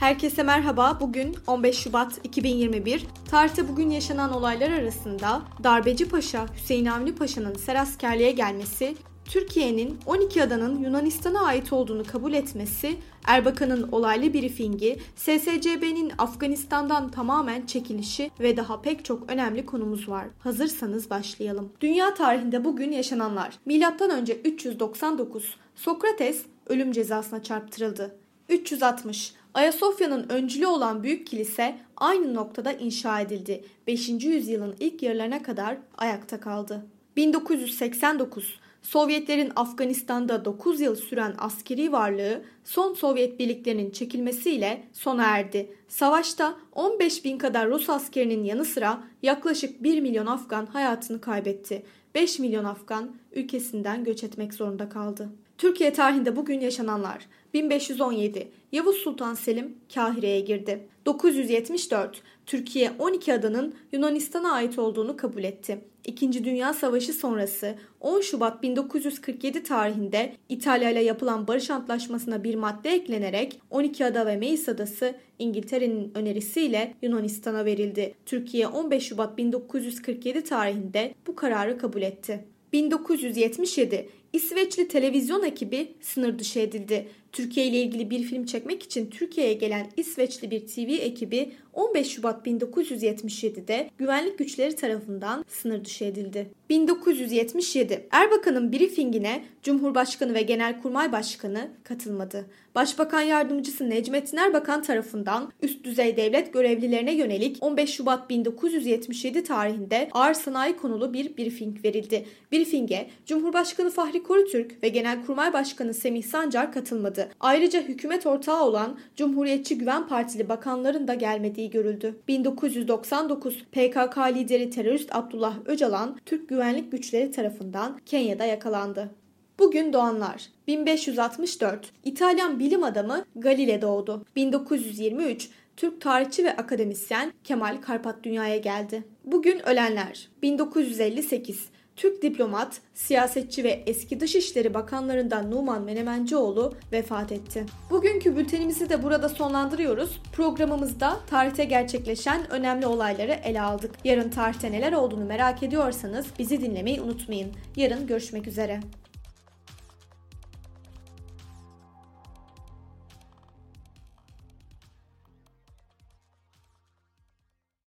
Herkese merhaba. Bugün 15 Şubat 2021. Tarihte bugün yaşanan olaylar arasında Darbeci Paşa Hüseyin Avni Paşa'nın seraskerliğe gelmesi, Türkiye'nin 12 adanın Yunanistan'a ait olduğunu kabul etmesi, Erbakan'ın olaylı briefingi, SSCB'nin Afganistan'dan tamamen çekilişi ve daha pek çok önemli konumuz var. Hazırsanız başlayalım. Dünya tarihinde bugün yaşananlar. Milattan önce 399 Sokrates ölüm cezasına çarptırıldı. 360 Ayasofya'nın öncülü olan büyük kilise aynı noktada inşa edildi. 5. yüzyılın ilk yarılarına kadar ayakta kaldı. 1989 Sovyetlerin Afganistan'da 9 yıl süren askeri varlığı son Sovyet birliklerinin çekilmesiyle sona erdi. Savaşta 15 bin kadar Rus askerinin yanı sıra yaklaşık 1 milyon Afgan hayatını kaybetti. 5 milyon Afgan ülkesinden göç etmek zorunda kaldı. Türkiye tarihinde bugün yaşananlar 1517 Yavuz Sultan Selim Kahire'ye girdi. 974 Türkiye 12 adanın Yunanistan'a ait olduğunu kabul etti. İkinci Dünya Savaşı sonrası 10 Şubat 1947 tarihinde İtalya ile yapılan barış antlaşmasına bir madde eklenerek 12 ada ve Meis adası İngiltere'nin önerisiyle Yunanistan'a verildi. Türkiye 15 Şubat 1947 tarihinde bu kararı kabul etti. 1977 İsveçli televizyon ekibi sınır dışı edildi. Türkiye ile ilgili bir film çekmek için Türkiye'ye gelen İsveçli bir TV ekibi 15 Şubat 1977'de güvenlik güçleri tarafından sınır dışı edildi. 1977 Erbakan'ın briefingine Cumhurbaşkanı ve Genelkurmay Başkanı katılmadı. Başbakan Yardımcısı Necmettin Erbakan tarafından üst düzey devlet görevlilerine yönelik 15 Şubat 1977 tarihinde ağır sanayi konulu bir briefing verildi. Briefinge Cumhurbaşkanı Fahri Korutürk ve Genelkurmay Başkanı Semih Sancar katılmadı. Ayrıca hükümet ortağı olan Cumhuriyetçi Güven Partili bakanların da gelmediği görüldü. 1999 PKK lideri terörist Abdullah Öcalan Türk güvenlik güçleri tarafından Kenya'da yakalandı. Bugün doğanlar 1564 İtalyan bilim adamı Galile doğdu. 1923 Türk tarihçi ve akademisyen Kemal Karpat dünyaya geldi. Bugün ölenler 1958 Türk diplomat, siyasetçi ve eski Dışişleri Bakanlarından Numan Menemencioğlu vefat etti. Bugünkü bültenimizi de burada sonlandırıyoruz. Programımızda tarihte gerçekleşen önemli olayları ele aldık. Yarın tarihte neler olduğunu merak ediyorsanız bizi dinlemeyi unutmayın. Yarın görüşmek üzere.